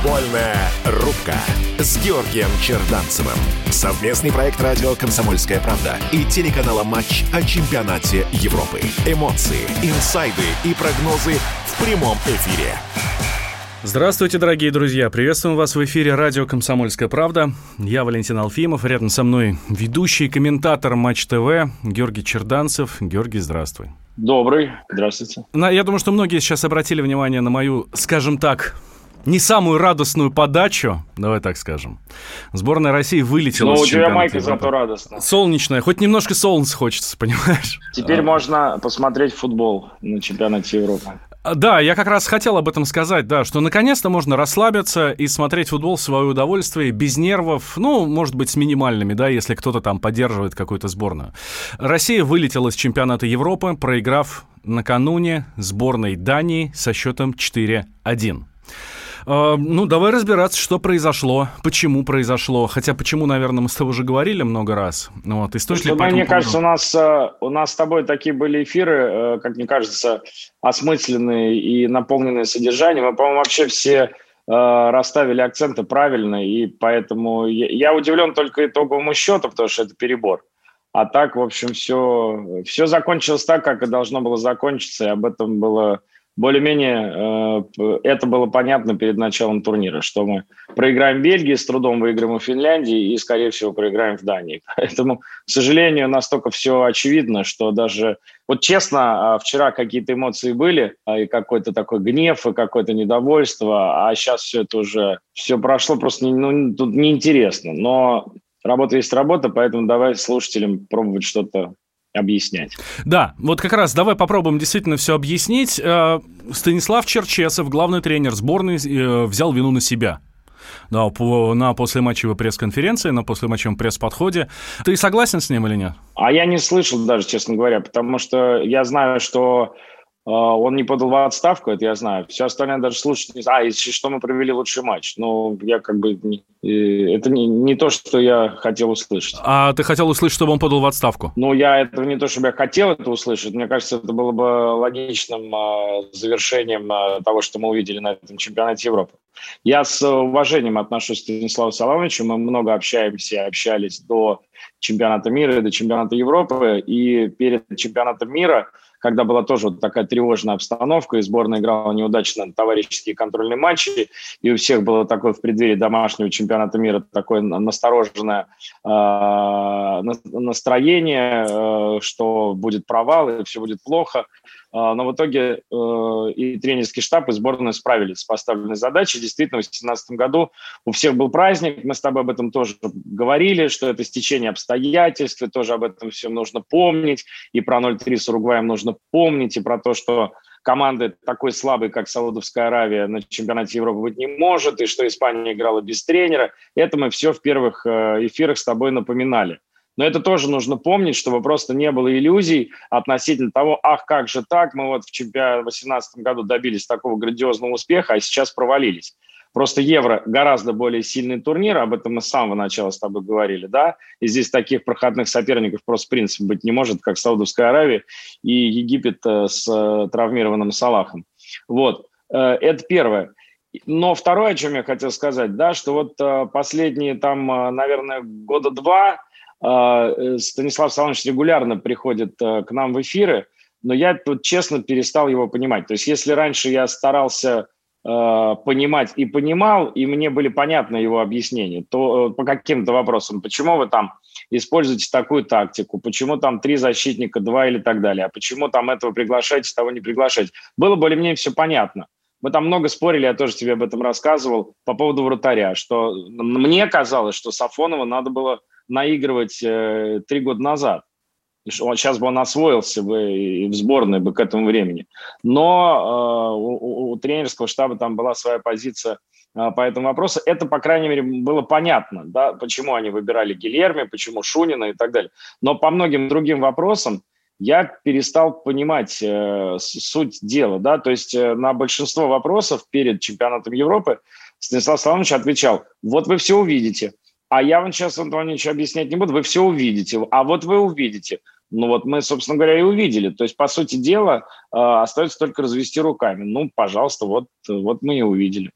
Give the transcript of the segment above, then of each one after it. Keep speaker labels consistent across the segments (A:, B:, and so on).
A: Футбольная рубка с Георгием Черданцевым. Совместный проект радио «Комсомольская правда» и телеканала «Матч» о чемпионате Европы. Эмоции, инсайды и прогнозы в прямом эфире.
B: Здравствуйте, дорогие друзья! Приветствуем вас в эфире радио «Комсомольская правда». Я Валентин Алфимов, рядом со мной ведущий комментатор Матч ТВ Георгий Черданцев. Георгий, здравствуй.
C: Добрый, здравствуйте.
B: Я думаю, что многие сейчас обратили внимание на мою, скажем так, не самую радостную подачу, давай так скажем. Сборная России вылетела
C: Но
B: с
C: у тебя майка зато радостно.
B: Солнечная, хоть немножко солнца хочется, понимаешь?
C: Теперь а... можно посмотреть футбол на чемпионате Европы.
B: А, да, я как раз хотел об этом сказать, да, что наконец-то можно расслабиться и смотреть футбол в свое удовольствие, без нервов, ну, может быть, с минимальными, да, если кто-то там поддерживает какую-то сборную. Россия вылетела из чемпионата Европы, проиграв накануне сборной Дании со счетом 4-1. Uh, ну, давай разбираться, что произошло, почему произошло. Хотя почему, наверное, мы с тобой уже говорили много раз. Вот, и стоит
C: что,
B: ли
C: мне кажется, у нас, э, у нас с тобой такие были эфиры, э, как мне кажется, осмысленные и наполненные содержанием. Мы, по-моему, вообще все э, расставили акценты правильно, и поэтому я, я удивлен только итоговому счету, потому что это перебор. А так, в общем, все, все закончилось так, как и должно было закончиться, и об этом было более-менее э, это было понятно перед началом турнира, что мы проиграем Бельгии, с трудом выиграем у Финляндии и, скорее всего, проиграем в Дании. Поэтому, к сожалению, настолько все очевидно, что даже... Вот честно, а, вчера какие-то эмоции были, а, и какой-то такой гнев, и какое-то недовольство, а сейчас все это уже... Все прошло просто ну, тут неинтересно. Но работа есть работа, поэтому давай слушателям пробовать что-то объяснять.
B: Да, вот как раз давай попробуем действительно все объяснить. Э, Станислав Черчесов, главный тренер сборной, э, взял вину на себя. Да, на послематчевой пресс-конференции, на послематчевом пресс-подходе. Ты согласен с ним или нет?
C: А я не слышал даже, честно говоря, потому что я знаю, что он не подал в отставку, это я знаю. Все остальное даже слушать не знаю. А, если что, мы провели лучший матч. Ну, я как бы... Это не, не то, что я хотел услышать.
B: А ты хотел услышать, чтобы он подал в отставку?
C: Ну, я этого не то, чтобы я хотел это услышать. Мне кажется, это было бы логичным а, завершением а, того, что мы увидели на этом чемпионате Европы. Я с уважением отношусь к Станиславу Соломовичу. Мы много общаемся общались до чемпионата мира до чемпионата Европы. И перед чемпионатом мира когда была тоже вот такая тревожная обстановка, и сборная играла неудачно товарищеские контрольные матчи, и у всех было такое в преддверии домашнего чемпионата мира такое настороженное э, настроение, э, что будет провал, и все будет плохо. А, но в итоге э, и тренерский штаб, и сборная справились с поставленной задачей. Действительно, в 2017 году у всех был праздник, мы с тобой об этом тоже говорили, что это стечение обстоятельств, и тоже об этом всем нужно помнить, и про 0-3 с Уругваем нужно помнить, и про то, что команды такой слабой, как Саудовская Аравия, на чемпионате Европы быть не может, и что Испания играла без тренера. Это мы все в первых э, эфирах с тобой напоминали. Но это тоже нужно помнить, чтобы просто не было иллюзий относительно того, ах, как же так, мы вот в чемпионате 2018 году добились такого грандиозного успеха, а сейчас провалились. Просто Евро гораздо более сильный турнир, об этом мы с самого начала с тобой говорили, да, и здесь таких проходных соперников просто в принципе быть не может, как Саудовская Аравия и Египет э, с э, травмированным Салахом. Вот, э, это первое. Но второе, о чем я хотел сказать, да, что вот последние там, наверное, года два Станислав Салонович регулярно приходит э, к нам в эфиры, но я тут честно перестал его понимать. То есть если раньше я старался э, понимать и понимал, и мне были понятны его объяснения, то по каким-то вопросам, почему вы там используете такую тактику, почему там три защитника, два или так далее, а почему там этого приглашаете, того не приглашаете. Было более-менее все понятно. Мы там много спорили, я тоже тебе об этом рассказывал, по поводу вратаря, что мне казалось, что Сафонова надо было наигрывать э, три года назад. Сейчас бы он освоился бы и в сборной бы к этому времени. Но э, у, у тренерского штаба там была своя позиция э, по этому вопросу. Это, по крайней мере, было понятно, да, почему они выбирали Гильерми, почему Шунина и так далее. Но по многим другим вопросам я перестал понимать э, суть дела, да, то есть э, на большинство вопросов перед чемпионатом Европы Станислав Соломович отвечал, вот вы все увидите, а я вам сейчас, Антон ничего объяснять не буду, вы все увидите, а вот вы увидите. Ну вот мы, собственно говоря, и увидели. То есть, по сути дела, э, остается только развести руками. Ну, пожалуйста, вот, вот мы и увидели.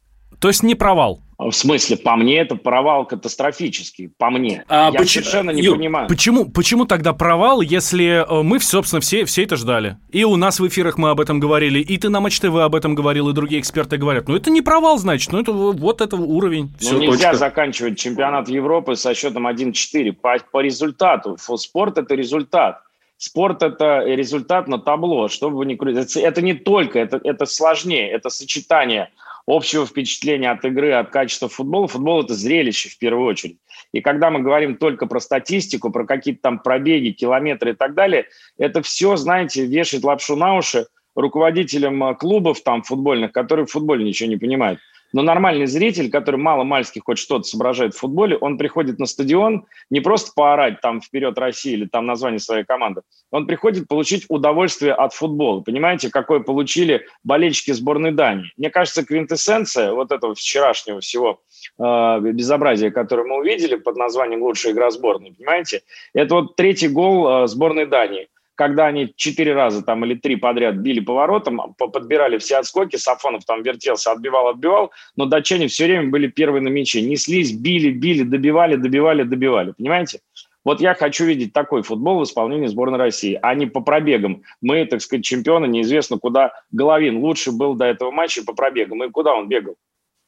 B: То есть не провал?
C: В смысле, по мне это провал катастрофический, по мне. А Я почему, совершенно не Юр, понимаю.
B: Почему, почему тогда провал, если э, мы, собственно, все, все это ждали? И у нас в эфирах мы об этом говорили, и ты на Матч ТВ об этом говорил, и другие эксперты говорят. Ну это не провал, значит, ну это вот это уровень.
C: Ну все, нельзя точка. заканчивать чемпионат Европы со счетом 1-4 по, по результату. Спорт – это результат. Спорт – это результат на табло, чтобы вы не крутили. Это не только, это, это сложнее, это сочетание – общего впечатления от игры, от качества футбола. Футбол – это зрелище в первую очередь. И когда мы говорим только про статистику, про какие-то там пробеги, километры и так далее, это все, знаете, вешает лапшу на уши руководителям э, клубов там футбольных, которые в футболе ничего не понимают. Но нормальный зритель, который мало-мальски хоть что-то соображает в футболе, он приходит на стадион не просто поорать там вперед России или там название своей команды, он приходит получить удовольствие от футбола. Понимаете, какое получили болельщики сборной Дании. Мне кажется, квинтэссенция вот этого вчерашнего всего э, безобразия, которое мы увидели под названием «Лучшая игра сборной», понимаете, это вот третий гол э, сборной Дании когда они четыре раза там или три подряд били поворотом, подбирали все отскоки, Сафонов там вертелся, отбивал, отбивал, но датчане все время были первые на мяче, неслись, били, били, добивали, добивали, добивали, понимаете? Вот я хочу видеть такой футбол в исполнении сборной России, а не по пробегам. Мы, так сказать, чемпионы, неизвестно куда. Головин лучше был до этого матча по пробегам. И куда он бегал?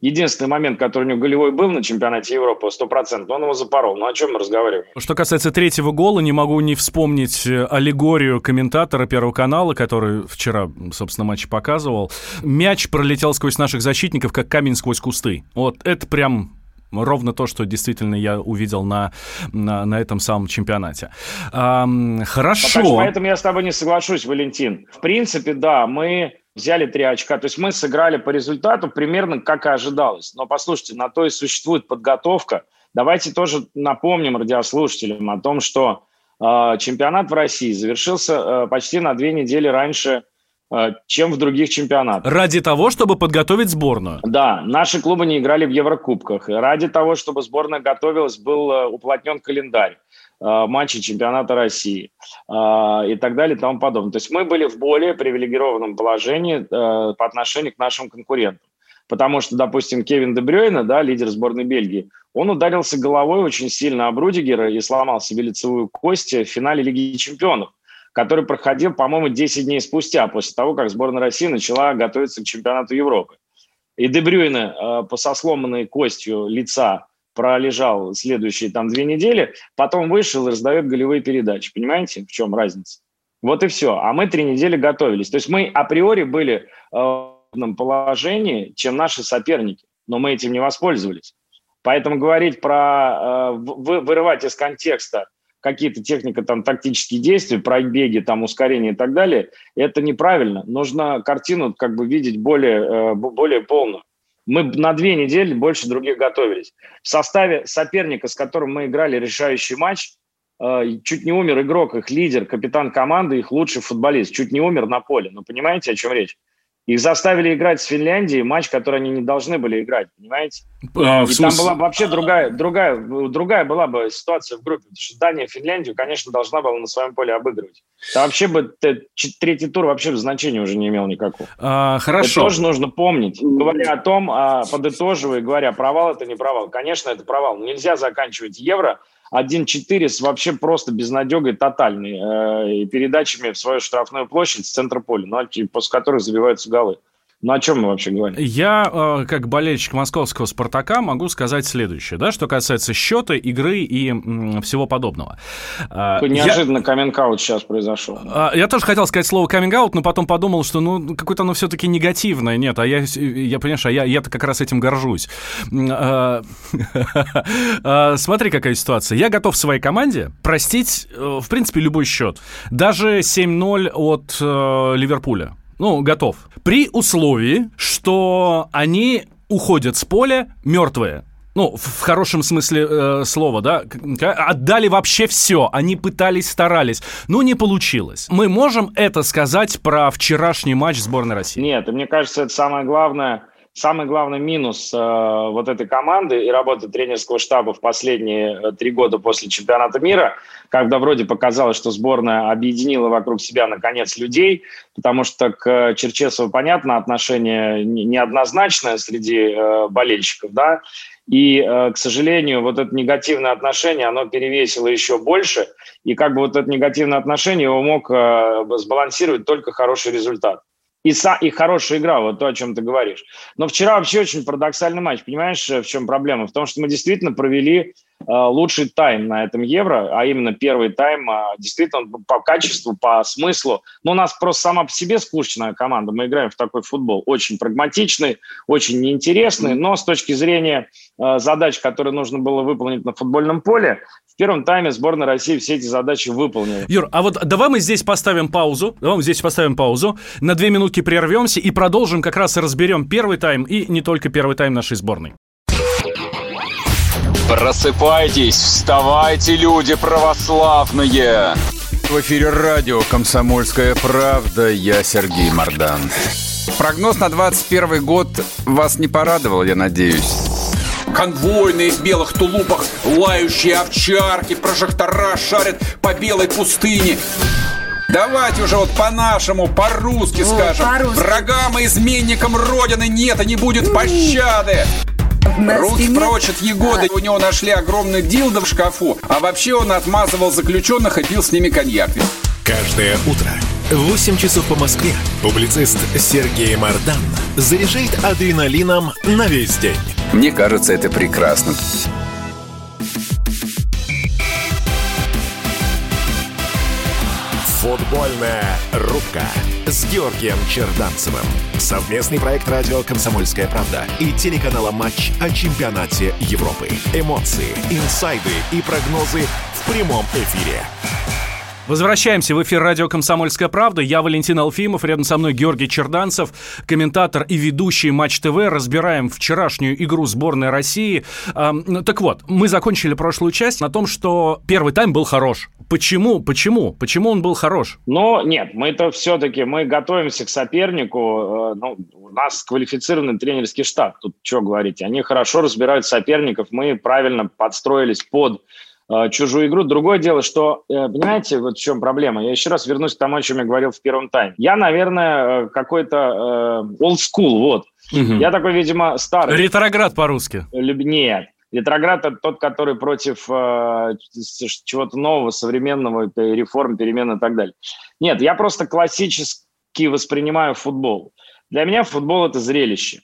C: Единственный момент, который у него голевой был на чемпионате Европы, 100%, он его запорол. Ну о чем мы разговариваем?
B: Что касается третьего гола, не могу не вспомнить э, аллегорию комментатора Первого канала, который вчера, собственно, матч показывал. Мяч пролетел сквозь наших защитников, как камень сквозь кусты. Вот это прям ровно то, что действительно я увидел на, на, на этом самом чемпионате. А, хорошо.
C: Поэтому я с тобой не соглашусь, Валентин. В принципе, да, мы взяли три очка. То есть мы сыграли по результату примерно как и ожидалось. Но послушайте, на то и существует подготовка. Давайте тоже напомним радиослушателям о том, что э, чемпионат в России завершился э, почти на две недели раньше, э, чем в других чемпионатах.
B: Ради того, чтобы подготовить сборную?
C: Да, наши клубы не играли в Еврокубках. Ради того, чтобы сборная готовилась, был э, уплотнен календарь. Э, матчей чемпионата России э, и так далее и тому подобное. То есть мы были в более привилегированном положении э, по отношению к нашим конкурентам. Потому что, допустим, Кевин Дебрёйна, да, лидер сборной Бельгии, он ударился головой очень сильно об Рудигера и сломал себе лицевую кость в финале Лиги чемпионов, который проходил, по-моему, 10 дней спустя, после того, как сборная России начала готовиться к чемпионату Европы. И Дебрюйна со сломанной костью лица пролежал следующие там две недели, потом вышел и раздает голевые передачи. Понимаете, в чем разница? Вот и все. А мы три недели готовились. То есть мы априори были э, в одном положении, чем наши соперники, но мы этим не воспользовались. Поэтому говорить про э, вырывать из контекста какие-то техника там тактические действия, пробеги, там ускорение и так далее, это неправильно. Нужно картину как бы видеть более, э, более полную. Мы на две недели больше других готовились. В составе соперника, с которым мы играли решающий матч, э, чуть не умер игрок, их лидер, капитан команды, их лучший футболист. Чуть не умер на поле. Ну, понимаете, о чем речь? Их заставили играть с Финляндией матч, который они не должны были играть, понимаете? А, и там была вообще другая, другая, другая была бы ситуация в группе, потому что Дания Финляндию, конечно, должна была на своем поле обыгрывать. Да вообще бы третий тур вообще значения уже не имел никакого.
B: А, хорошо. Это
C: тоже нужно помнить. Говоря о том, а, подытоживая, говоря, провал это не провал. Конечно, это провал. Нельзя заканчивать Евро 1-4 с вообще просто безнадегой тотальной э, и передачами в свою штрафную площадь с центра поля, ну, после которых забиваются голы. Ну о чем мы вообще говорим?
B: Я, э, как болельщик московского «Спартака», могу сказать следующее, да, что касается счета, игры и м, всего подобного.
C: Э, неожиданно я... каминг-аут сейчас произошел.
B: Э, я тоже хотел сказать слово каминг-аут, но потом подумал, что ну какое-то оно все-таки негативное. Нет, а я, я понимаешь, а я, я-то как раз этим горжусь. Смотри, какая ситуация. Я готов своей команде простить, в принципе, любой счет. Даже 7-0 от Ливерпуля. Ну, готов. При условии, что они уходят с поля мертвые. Ну, в хорошем смысле э, слова, да? Отдали вообще все. Они пытались, старались. Но не получилось. Мы можем это сказать про вчерашний матч сборной России?
C: Нет, мне кажется, это самое главное самый главный минус э, вот этой команды и работы тренерского штаба в последние э, три года после чемпионата мира, когда вроде показалось, что сборная объединила вокруг себя наконец людей, потому что к Черчесову понятно отношение неоднозначное среди э, болельщиков, да, и, э, к сожалению, вот это негативное отношение, оно перевесило еще больше, и как бы вот это негативное отношение его мог э, сбалансировать только хороший результат и, са, и хорошая игра, вот то, о чем ты говоришь. Но вчера вообще очень парадоксальный матч. Понимаешь, в чем проблема? В том, что мы действительно провели э, лучший тайм на этом Евро, а именно первый тайм, э, действительно по качеству, по смыслу. Но у нас просто сама по себе скучная команда. Мы играем в такой футбол. Очень прагматичный, очень неинтересный, но с точки зрения э, задач, которые нужно было выполнить на футбольном поле, в первом тайме сборная России все эти задачи выполнила.
B: Юр, а вот давай мы здесь поставим паузу, давай мы здесь поставим паузу, на две минутки прервемся и продолжим как раз и разберем первый тайм и не только первый тайм нашей сборной.
D: Просыпайтесь, вставайте, люди православные! В эфире радио «Комсомольская правда». Я Сергей Мордан. Прогноз на 21 год вас не порадовал, я надеюсь конвойные в белых тулупах, лающие овчарки, прожектора шарят по белой пустыне. Давайте уже вот по-нашему, по-русски О, скажем. По Врагам и изменникам Родины нет и не будет пощады. Руки прочь от Егоды. У него нашли огромный дилдо в шкафу. А вообще он отмазывал заключенных и пил с ними коньяк.
A: Каждое утро 8 часов по Москве публицист Сергей Мардан заряжает адреналином на весь день.
D: Мне кажется, это прекрасно.
A: Футбольная рубка с Георгием Черданцевым. Совместный проект радио «Комсомольская правда» и телеканала «Матч» о чемпионате Европы. Эмоции, инсайды и прогнозы в прямом эфире.
B: Возвращаемся в эфир радио «Комсомольская правда». Я Валентин Алфимов, рядом со мной Георгий Черданцев, комментатор и ведущий Матч ТВ. Разбираем вчерашнюю игру сборной России. Ну, так вот, мы закончили прошлую часть на том, что первый тайм был хорош. Почему? Почему? Почему он был хорош?
C: Ну, нет, мы это все-таки, мы готовимся к сопернику. Э, ну, у нас квалифицированный тренерский штаб. Тут что говорить? Они хорошо разбирают соперников. Мы правильно подстроились под Э, чужую игру. Другое дело, что, э, понимаете, вот в чем проблема. Я еще раз вернусь к тому, о чем я говорил в первом тайме. Я, наверное, э, какой-то э, old school, вот. Угу. Я такой, видимо, старый.
B: Ретроград по-русски.
C: Нет. Ретроград – это тот, который против э, чего-то нового, современного, реформ, перемен и так далее. Нет, я просто классически воспринимаю футбол. Для меня футбол – это зрелище.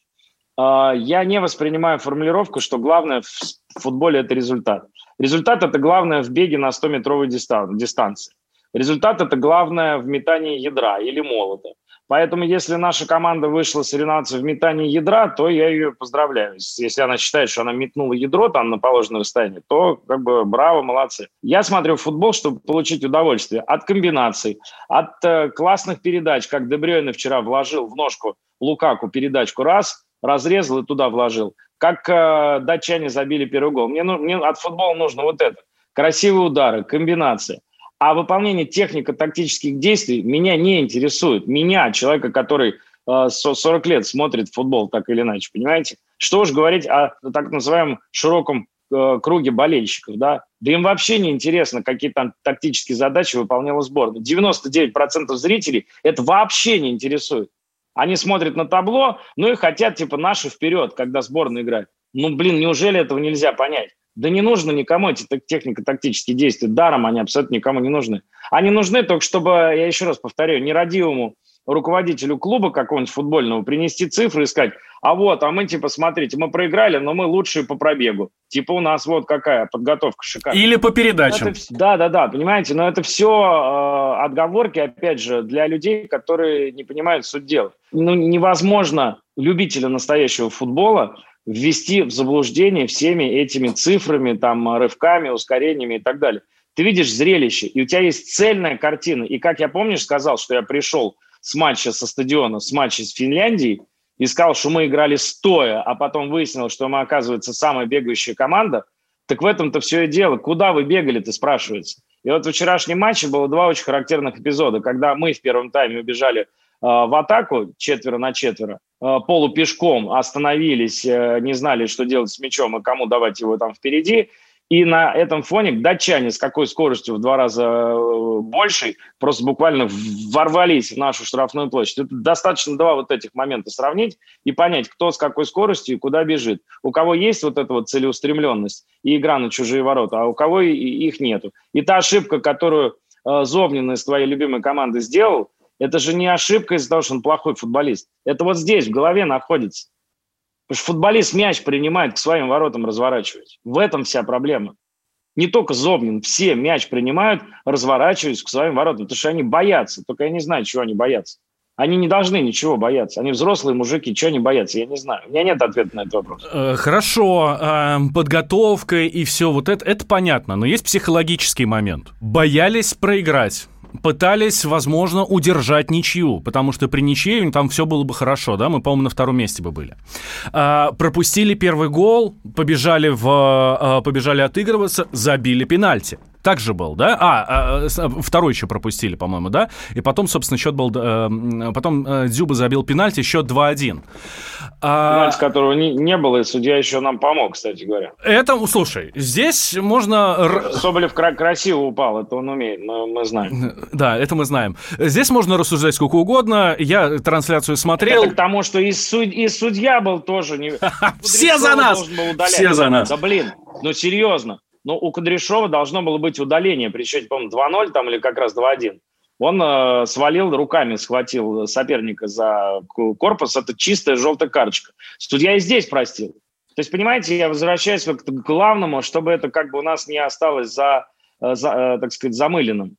C: Э, я не воспринимаю формулировку, что главное в футболе – это результат. Результат – это главное в беге на 100-метровой дистанции. Результат – это главное в метании ядра или молота. Поэтому если наша команда вышла соревноваться в метании ядра, то я ее поздравляю. Если она считает, что она метнула ядро там на положенное расстояние, то как бы браво, молодцы. Я смотрю футбол, чтобы получить удовольствие от комбинаций, от э, классных передач, как Дебрёйне вчера вложил в ножку Лукаку передачку раз, разрезал и туда вложил как э, датчане забили первый гол. Мне, ну, мне от футбола нужно вот это. Красивые удары, комбинации. А выполнение технико-тактических действий меня не интересует. Меня, человека, который э, 40 лет смотрит футбол так или иначе, понимаете? Что уж говорить о так называемом широком э, круге болельщиков, да? Да им вообще не интересно, какие там тактические задачи выполняла сборная. 99% зрителей это вообще не интересует. Они смотрят на табло, ну и хотят, типа, наши вперед, когда сборная играет. Ну, блин, неужели этого нельзя понять? Да не нужно никому эти технико-тактические действия. Даром они абсолютно никому не нужны. Они нужны только, чтобы, я еще раз повторяю, нерадивому руководителю клуба какого-нибудь футбольного принести цифры и сказать, а вот, а мы типа, смотрите, мы проиграли, но мы лучшие по пробегу. Типа у нас вот какая подготовка шикарная.
B: Или по передачам.
C: Это, да, да, да, понимаете, но это все э, отговорки, опять же, для людей, которые не понимают суть дела. Ну, невозможно любителя настоящего футбола ввести в заблуждение всеми этими цифрами, там, рывками, ускорениями и так далее. Ты видишь зрелище, и у тебя есть цельная картина. И как я, помнишь, сказал, что я пришел с матча со стадиона, с матча с Финляндией, и сказал, что мы играли стоя, а потом выяснил, что мы, оказывается, самая бегающая команда, так в этом-то все и дело. Куда вы бегали-то, спрашивается. И вот в вчерашнем матче было два очень характерных эпизода, когда мы в первом тайме убежали э, в атаку четверо на четверо, э, полупешком остановились, э, не знали, что делать с мячом и кому давать его там впереди, и на этом фоне датчане с какой скоростью в два раза э, большей просто буквально ворвались в нашу штрафную площадь. Это достаточно два вот этих момента сравнить и понять, кто с какой скоростью и куда бежит. У кого есть вот эта вот целеустремленность и игра на чужие ворота, а у кого их нету. И та ошибка, которую э, Зовнин из твоей любимой команды сделал, это же не ошибка из-за того, что он плохой футболист. Это вот здесь, в голове находится. Потому что футболист мяч принимает к своим воротам разворачивать. В этом вся проблема. Не только Зобнин, все мяч принимают, разворачиваются к своим воротам. Потому что они боятся. Только я не знаю, чего они боятся. Они не должны ничего бояться. Они взрослые мужики, чего они боятся, я не знаю. У меня нет ответа на этот вопрос.
B: Э, хорошо, э, подготовка и все вот это, это понятно, но есть психологический момент. Боялись проиграть пытались, возможно, удержать ничью, потому что при ничьей там все было бы хорошо, да, мы, по-моему, на втором месте бы были. А, пропустили первый гол, побежали, в, а, побежали отыгрываться, забили пенальти. Так же был, да? А, а второй еще пропустили, по-моему, да? И потом, собственно, счет был... Э, потом э, Дзюба забил пенальти, счет 2-1.
C: А... Пенальти, которого не, не было, и судья еще нам помог, кстати говоря.
B: Это, слушай, здесь можно...
C: Соболев красиво упал, это он умеет, мы, мы знаем.
B: Да, это мы знаем. Здесь можно рассуждать сколько угодно. Я трансляцию смотрел.
C: Это к тому, что и, суд... и судья был тоже... Не...
B: Все за нас! Все за нас!
C: Да блин, ну серьезно. Но у Кудряшова должно было быть удаление при счете, по-моему, 2-0 там или как раз 2-1. Он э, свалил руками, схватил соперника за корпус. Это чистая желтая карточка. Судья и здесь простил. То есть, понимаете, я возвращаюсь к главному, чтобы это как бы у нас не осталось за, э, за э, так сказать, замыленным.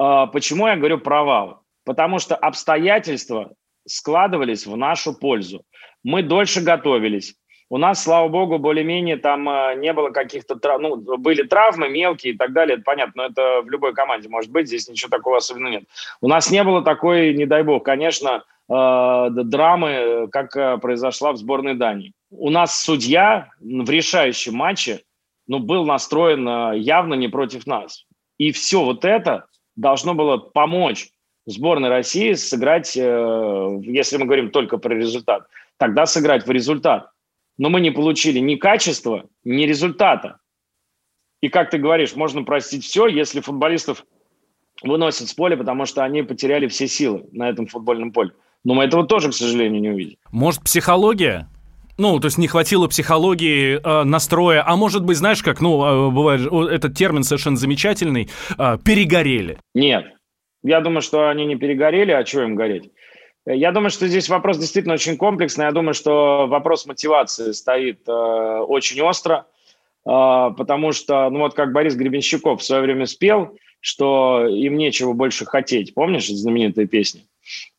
C: Э, почему я говорю провал? Потому что обстоятельства складывались в нашу пользу. Мы дольше готовились. У нас, слава богу, более-менее там э, не было каких-то травм, ну, были травмы мелкие и так далее, это понятно, но это в любой команде может быть, здесь ничего такого особенного нет. У нас не было такой, не дай бог, конечно, э, драмы, как э, произошла в сборной Дании. У нас судья в решающем матче ну, был настроен явно не против нас. И все вот это должно было помочь сборной России сыграть, если мы говорим только про результат, тогда сыграть в результат но мы не получили ни качества, ни результата. И как ты говоришь, можно простить все, если футболистов выносят с поля, потому что они потеряли все силы на этом футбольном поле. Но мы этого тоже, к сожалению, не увидим.
B: Может, психология? Ну, то есть не хватило психологии, э, настроя, а может быть, знаешь, как, ну, э, бывает, этот термин совершенно замечательный, э, перегорели.
C: Нет, я думаю, что они не перегорели, а чего им гореть? Я думаю, что здесь вопрос действительно очень комплексный. Я думаю, что вопрос мотивации стоит э, очень остро, э, потому что, ну вот как Борис Гребенщиков в свое время спел, что им нечего больше хотеть. Помнишь знаменитая песня?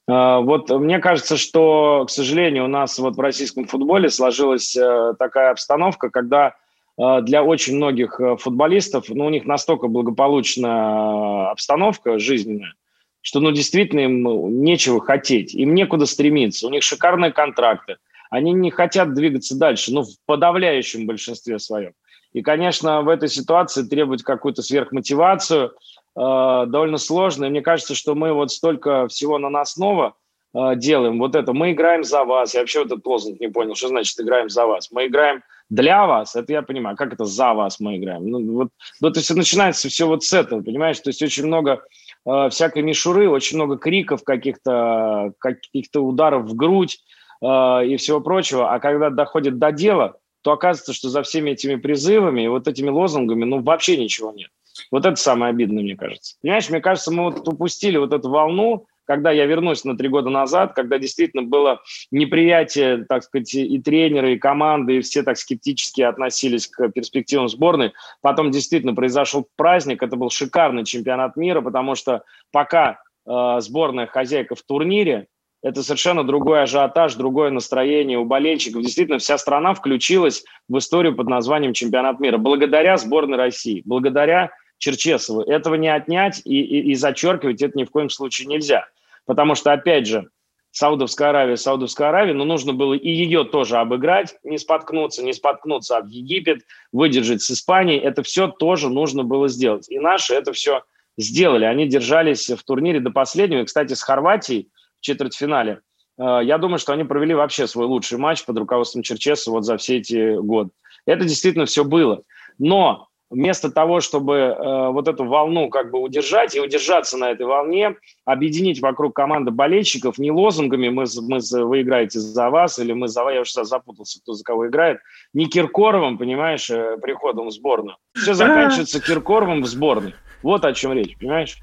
C: Э, вот мне кажется, что, к сожалению, у нас вот в российском футболе сложилась э, такая обстановка, когда э, для очень многих э, футболистов, ну, у них настолько благополучная обстановка жизненная, что ну, действительно им ну, нечего хотеть, им некуда стремиться, у них шикарные контракты, они не хотят двигаться дальше, ну, в подавляющем большинстве своем. И, конечно, в этой ситуации требовать какую-то сверхмотивацию э, довольно сложно. И мне кажется, что мы вот столько всего на нас снова э, делаем. Вот это мы играем за вас. Я вообще этот лозунг не понял, что значит играем за вас. Мы играем для вас, это я понимаю. Как это за вас мы играем? Ну, вот, вот то есть начинается все вот с этого, понимаешь? То есть очень много э, всякой мишуры, очень много криков, каких-то каких ударов в грудь э, и всего прочего. А когда доходит до дела, то оказывается, что за всеми этими призывами и вот этими лозунгами, ну, вообще ничего нет. Вот это самое обидное, мне кажется. Понимаешь, мне кажется, мы вот упустили вот эту волну, когда я вернусь на три года назад, когда действительно было неприятие, так сказать, и тренеры, и команды, и все так скептически относились к перспективам сборной. Потом действительно произошел праздник, это был шикарный чемпионат мира, потому что пока э, сборная хозяйка в турнире, это совершенно другой ажиотаж, другое настроение у болельщиков. Действительно, вся страна включилась в историю под названием чемпионат мира. Благодаря сборной России, благодаря Черчесову. Этого не отнять и, и, и зачеркивать это ни в коем случае нельзя. Потому что, опять же, Саудовская Аравия, Саудовская Аравия, но нужно было и ее тоже обыграть, не споткнуться, не споткнуться об Египет, выдержать с Испанией. Это все тоже нужно было сделать. И наши это все сделали. Они держались в турнире до последнего. И, кстати, с Хорватией в четвертьфинале. Э, я думаю, что они провели вообще свой лучший матч под руководством Черчеса вот за все эти годы. Это действительно все было. Но вместо того, чтобы э, вот эту волну как бы удержать и удержаться на этой волне, объединить вокруг команды болельщиков не лозунгами «мы, мы, «вы играете за вас» или «мы за вас», я уже запутался, кто за кого играет, не Киркоровым, понимаешь, э, приходом в сборную. Все заканчивается Киркоровым в сборной. Вот о чем речь, понимаешь?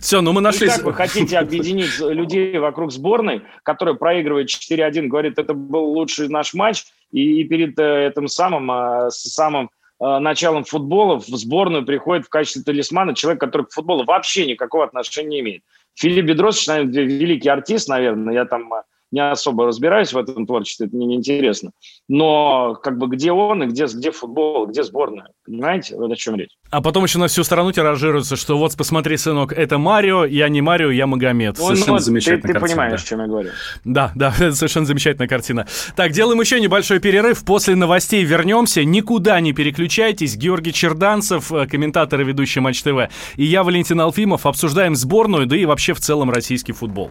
B: Все, ну мы нашли... И
C: как вы хотите объединить людей вокруг сборной, которая проигрывает 4-1, говорит, это был лучший наш матч, и, и перед э, этим самым, э, самым началом футбола в сборную приходит в качестве талисмана человек, который к футболу вообще никакого отношения не имеет. Филипп Бедросович, наверное, великий артист, наверное, я там не особо разбираюсь в этом творчестве, это мне неинтересно. Но как бы где он и где, где футбол, где сборная? Понимаете, вот о чем речь.
B: А потом еще на всю страну тиражируется, что вот посмотри, сынок, это Марио, я не Марио, я Магомед.
C: Ну, совершенно ну, замечательная ты, ты картина. понимаешь, да. о чем я говорю.
B: Да, да, это совершенно замечательная картина. Так, делаем еще небольшой перерыв. После новостей вернемся. Никуда не переключайтесь. Георгий Черданцев, э, комментатор и ведущий Матч ТВ. И я, Валентин Алфимов, обсуждаем сборную, да и вообще в целом российский футбол.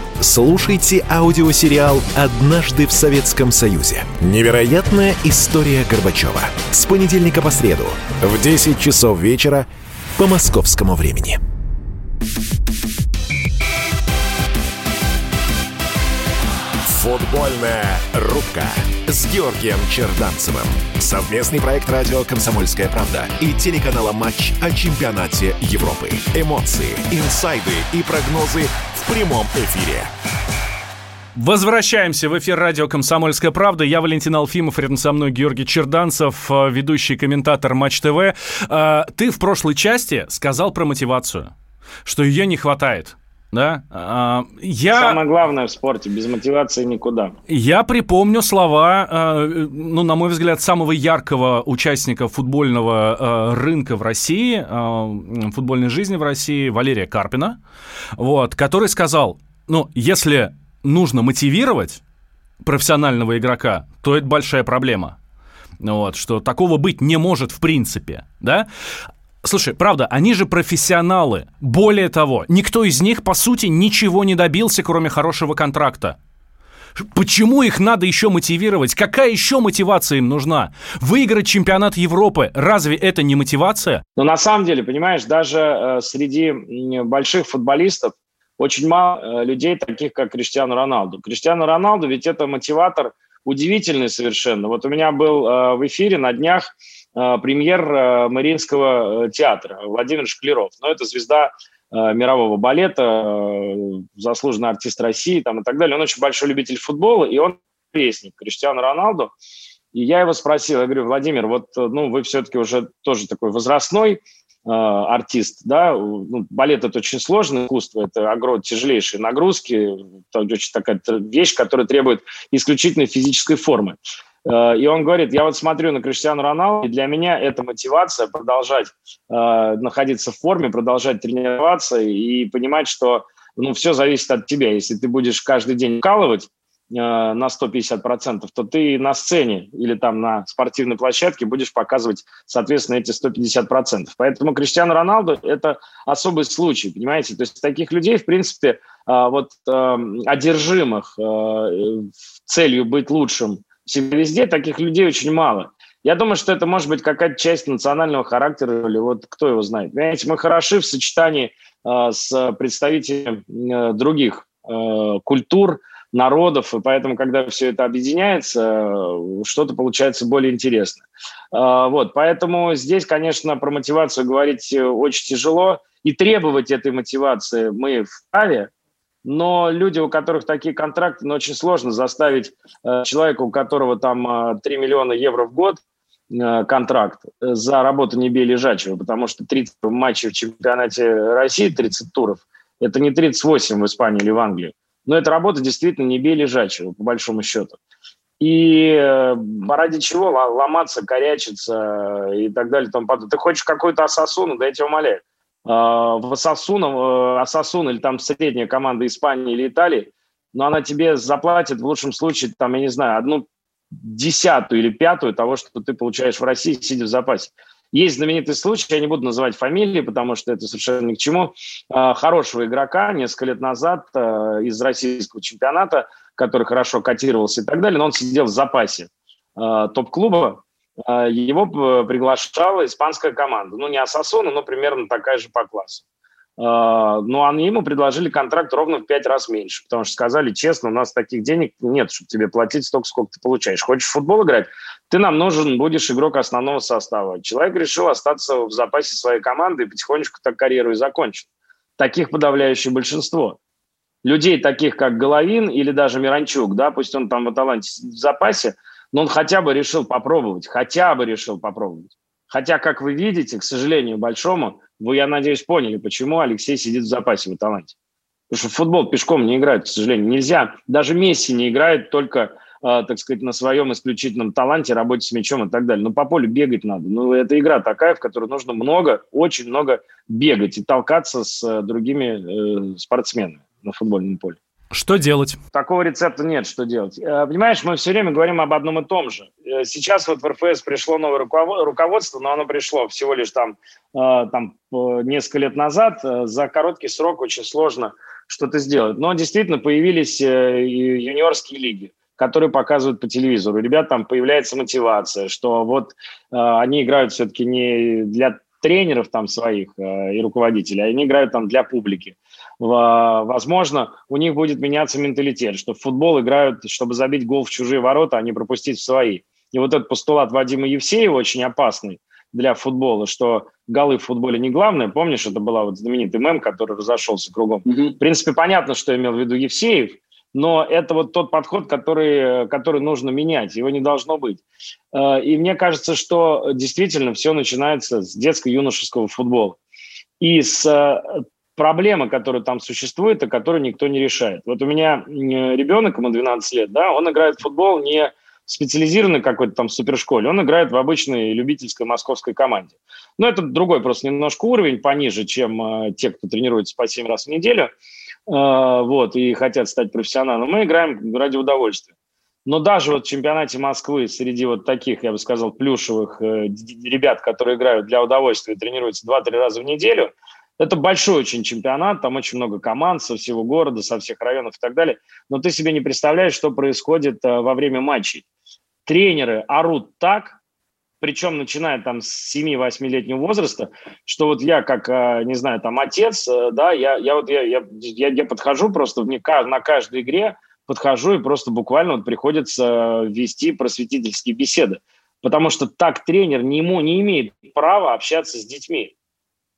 A: Слушайте аудиосериал «Однажды в Советском Союзе». Невероятная история Горбачева. С понедельника по среду в 10 часов вечера по московскому времени. Футбольная рубка с Георгием Черданцевым. Совместный проект радио «Комсомольская правда» и телеканала «Матч» о чемпионате Европы. Эмоции, инсайды и прогнозы в прямом эфире.
B: Возвращаемся в эфир радио «Комсомольская правда». Я Валентин Алфимов, рядом со мной Георгий Черданцев, э, ведущий комментатор Матч ТВ. Э, ты в прошлой части сказал про мотивацию, что ее не хватает да? А,
C: я... Самое главное в спорте, без мотивации никуда.
B: Я припомню слова, а, ну, на мой взгляд, самого яркого участника футбольного а, рынка в России, футбольной жизни в России, Валерия Карпина, вот, который сказал, ну, если нужно мотивировать профессионального игрока, то это большая проблема. Вот, что такого быть не может в принципе, да? Слушай, правда, они же профессионалы. Более того, никто из них, по сути, ничего не добился, кроме хорошего контракта. Почему их надо еще мотивировать? Какая еще мотивация им нужна? Выиграть чемпионат Европы, разве это не мотивация?
C: Но на самом деле, понимаешь, даже э, среди больших футболистов очень мало э, людей, таких как Криштиану Роналду. Криштиану Роналду ведь это мотиватор удивительный совершенно. Вот у меня был э, в эфире на днях премьер э, Мариинского э, театра Владимир Шклеров. Но это звезда мирового балета, заслуженный артист России там, и так далее. Он очень большой любитель футбола, и он песник Криштиану Роналду. И я его спросил, я говорю, Владимир, вот ну, вы все-таки уже тоже такой возрастной э, артист, да, ну, балет это очень сложное искусство, это огромные, тяжелейшие нагрузки, это очень такая вещь, которая требует исключительной физической формы. Э, и он говорит, я вот смотрю на Криштиану Роналду, и для меня это мотивация продолжать э, находиться в форме, продолжать тренироваться и понимать, что ну, все зависит от тебя. Если ты будешь каждый день вкалывать э, на 150%, то ты на сцене или там на спортивной площадке будешь показывать, соответственно, эти 150%. Поэтому Криштиану Роналду – это особый случай, понимаете? То есть таких людей, в принципе, э, вот э, одержимых э, целью быть лучшим – везде таких людей очень мало. Я думаю, что это может быть какая-то часть национального характера, или вот кто его знает. Понимаете, мы хороши в сочетании э, с представителями э, других э, культур, народов, и поэтому, когда все это объединяется, э, что-то получается более интересно. Э, вот, поэтому здесь, конечно, про мотивацию говорить очень тяжело, и требовать этой мотивации мы вправе, но люди, у которых такие контракты, ну, очень сложно заставить э, человека, у которого там э, 3 миллиона евро в год, э, контракт за работу не бей лежачего, потому что 30 матчей в чемпионате России, 30 туров, это не 38 в Испании или в Англии. Но это работа действительно не бей лежачего, по большому счету. И э, ради чего ломаться, корячиться и так далее. Там, ты хочешь какую-то ассасуну, да я тебя умоляю. А, в Асасуна, э, Асасун или там средняя команда Испании или Италии, но она тебе заплатит в лучшем случае, там, я не знаю, одну десятую или пятую того, что ты получаешь в России, сидя в запасе. Есть знаменитый случай, я не буду называть фамилии, потому что это совершенно ни к чему, а, хорошего игрока несколько лет назад э, из российского чемпионата, который хорошо котировался и так далее, но он сидел в запасе э, топ-клуба, его приглашала испанская команда. Ну, не Асасона, но примерно такая же по классу. А, но они ему предложили контракт ровно в пять раз меньше, потому что сказали честно, у нас таких денег нет, чтобы тебе платить столько, сколько ты получаешь. Хочешь в футбол играть? Ты нам нужен, будешь игрок основного состава. Человек решил остаться в запасе своей команды и потихонечку так карьеру и закончил. Таких подавляющее большинство. Людей таких, как Головин или даже Миранчук, да, пусть он там в Аталанте в запасе – но он хотя бы решил попробовать, хотя бы решил попробовать. Хотя, как вы видите, к сожалению большому, вы, я надеюсь, поняли, почему Алексей сидит в запасе в Аталанте. Потому что в футбол пешком не играют, к сожалению. Нельзя. Даже Месси не играет только, э, так сказать, на своем исключительном таланте, работе с мячом и так далее. Но по полю бегать надо. Ну, это игра такая, в которой нужно много, очень много бегать и толкаться с э, другими э, спортсменами на футбольном поле.
B: Что делать?
C: Такого рецепта нет, что делать. Э, понимаешь, мы все время говорим об одном и том же. Э, сейчас вот в РФС пришло новое руководство, но оно пришло всего лишь там, э, там несколько лет назад. За короткий срок очень сложно что-то сделать. Но действительно появились юниорские лиги которые показывают по телевизору. Ребят, там появляется мотивация, что вот э, они играют все-таки не для тренеров там своих э, и руководителей, а они играют там для публики возможно, у них будет меняться менталитет, что в футбол играют, чтобы забить гол в чужие ворота, а не пропустить в свои. И вот этот постулат Вадима Евсеева очень опасный для футбола, что голы в футболе не главное. Помнишь, это была вот знаменитый мем, который разошелся кругом. Mm-hmm. В принципе, понятно, что имел в виду Евсеев, но это вот тот подход, который, который нужно менять, его не должно быть. Э, и мне кажется, что действительно все начинается с детско-юношеского футбола. И с э, проблема, которая там существует, и которую никто не решает. Вот у меня ребенок, ему 12 лет, да, он играет в футбол не в специализированной какой-то там супершколе, он играет в обычной любительской московской команде. Но это другой просто немножко уровень, пониже, чем э, те, кто тренируется по 7 раз в неделю, э, вот, и хотят стать профессионалом. Мы играем ради удовольствия. Но даже вот в чемпионате Москвы среди вот таких, я бы сказал, плюшевых э, ребят, которые играют для удовольствия, тренируются 2-3 раза в неделю – это большой очень чемпионат, там очень много команд со всего города, со всех районов и так далее. Но ты себе не представляешь, что происходит э, во время матчей. Тренеры орут так, причем начиная там с 7-8-летнего возраста, что вот я как, э, не знаю, там отец, э, да, я, я вот я, я, я, подхожу просто в, на каждой игре, подхожу и просто буквально вот приходится вести просветительские беседы. Потому что так тренер не, ему, не имеет права общаться с детьми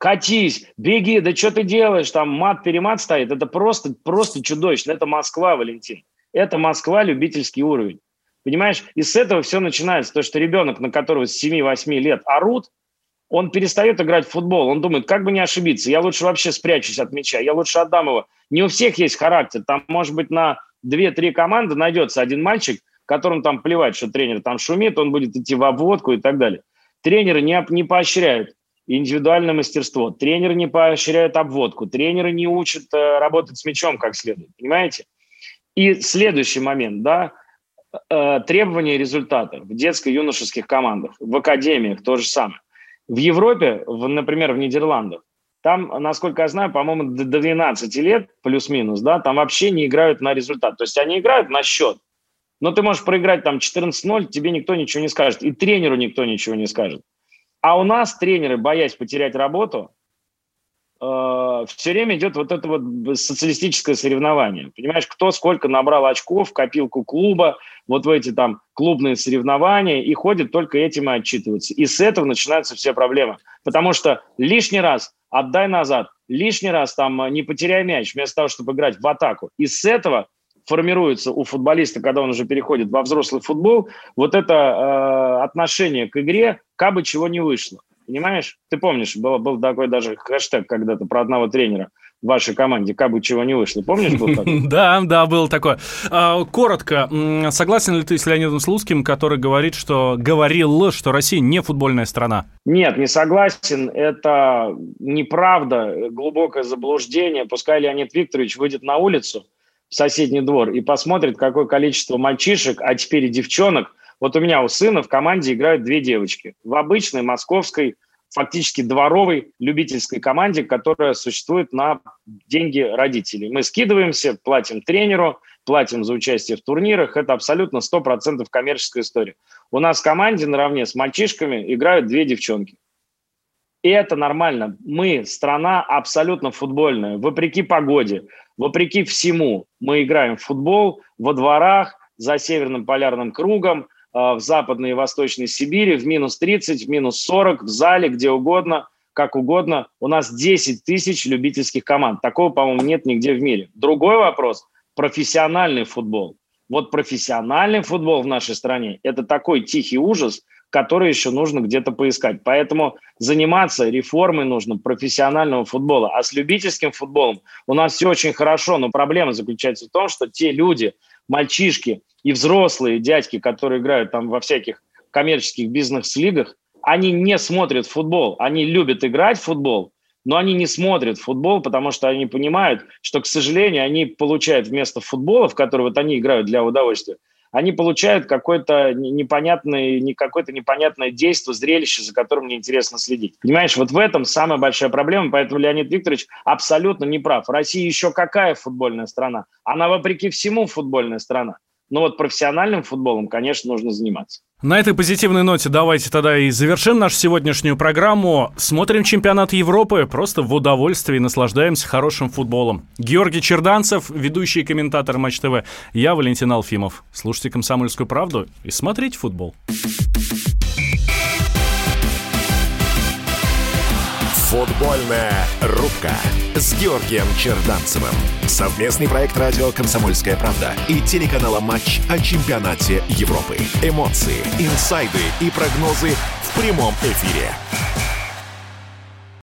C: катись, беги, да что ты делаешь, там мат-перемат стоит, это просто, просто чудовищно, это Москва, Валентин, это Москва, любительский уровень. Понимаешь, и с этого все начинается, то, что ребенок, на которого с 7-8 лет орут, он перестает играть в футбол, он думает, как бы не ошибиться, я лучше вообще спрячусь от мяча, я лучше отдам его. Не у всех есть характер, там, может быть, на 2-3 команды найдется один мальчик, которому там плевать, что тренер там шумит, он будет идти в обводку и так далее. Тренеры не, не поощряют индивидуальное мастерство. Тренеры не поощряют обводку, тренеры не учат э, работать с мячом как следует, понимаете? И следующий момент, да, э, требования результата в детско-юношеских командах, в академиях то же самое. В Европе, в, например, в Нидерландах, там, насколько я знаю, по-моему, до 12 лет, плюс-минус, да, там вообще не играют на результат. То есть они играют на счет. Но ты можешь проиграть там 14-0, тебе никто ничего не скажет. И тренеру никто ничего не скажет. А у нас тренеры, боясь потерять работу, э, все время идет вот это вот социалистическое соревнование. Понимаешь, кто сколько набрал очков копилку клуба, вот в эти там клубные соревнования, и ходит только этим и отчитываться. И с этого начинаются все проблемы. Потому что лишний раз отдай назад, лишний раз там не потеряй мяч, вместо того, чтобы играть в атаку. И с этого формируется у футболиста, когда он уже переходит во взрослый футбол, вот это э, отношение к игре, как бы чего не вышло. Понимаешь? Ты помнишь, был, был такой даже хэштег когда-то про одного тренера в вашей команде, как бы чего не вышло. Помнишь, был такой?
B: Да, да, был такой. А, коротко, согласен ли ты с Леонидом Слуцким, который говорит, что говорил, что Россия не футбольная страна?
C: Нет, не согласен. Это неправда, глубокое заблуждение. Пускай Леонид Викторович выйдет на улицу, в соседний двор, и посмотрит, какое количество мальчишек, а теперь и девчонок. Вот у меня у сына в команде играют две девочки. В обычной московской фактически дворовой любительской команде, которая существует на деньги родителей. Мы скидываемся, платим тренеру, платим за участие в турнирах. Это абсолютно 100% коммерческая история. У нас в команде наравне с мальчишками играют две девчонки. И это нормально. Мы страна абсолютно футбольная. Вопреки погоде, вопреки всему, мы играем в футбол во дворах, за Северным полярным кругом, Э, в Западной и Восточной Сибири в минус 30, в минус 40, в зале, где угодно, как угодно. У нас 10 тысяч любительских команд. Такого, по-моему, нет нигде в мире. Другой вопрос – профессиональный футбол. Вот профессиональный футбол в нашей стране – это такой тихий ужас, который еще нужно где-то поискать. Поэтому заниматься реформой нужно профессионального футбола. А с любительским футболом у нас все очень хорошо, но проблема заключается в том, что те люди, мальчишки и взрослые дядьки, которые играют там во всяких коммерческих бизнес-лигах, они не смотрят футбол. Они любят играть в футбол, но они не смотрят футбол, потому что они понимают, что, к сожалению, они получают вместо футбола, в который вот они играют для удовольствия, они получают какое-то непонятное, не какое-то непонятное действие, зрелище, за которым мне интересно следить. Понимаешь, вот в этом самая большая проблема, поэтому Леонид Викторович абсолютно не прав. Россия еще какая футбольная страна? Она, вопреки всему, футбольная страна. Но вот профессиональным футболом, конечно, нужно заниматься.
B: На этой позитивной ноте давайте тогда и завершим нашу сегодняшнюю программу. Смотрим чемпионат Европы, просто в удовольствии наслаждаемся хорошим футболом. Георгий Черданцев, ведущий комментатор Матч ТВ. Я Валентин Алфимов. Слушайте «Комсомольскую правду» и смотрите футбол.
A: Футбольная рубка с Георгием Черданцевым. Совместный проект радио «Комсомольская правда» и телеканала «Матч» о чемпионате Европы. Эмоции, инсайды и прогнозы в прямом эфире.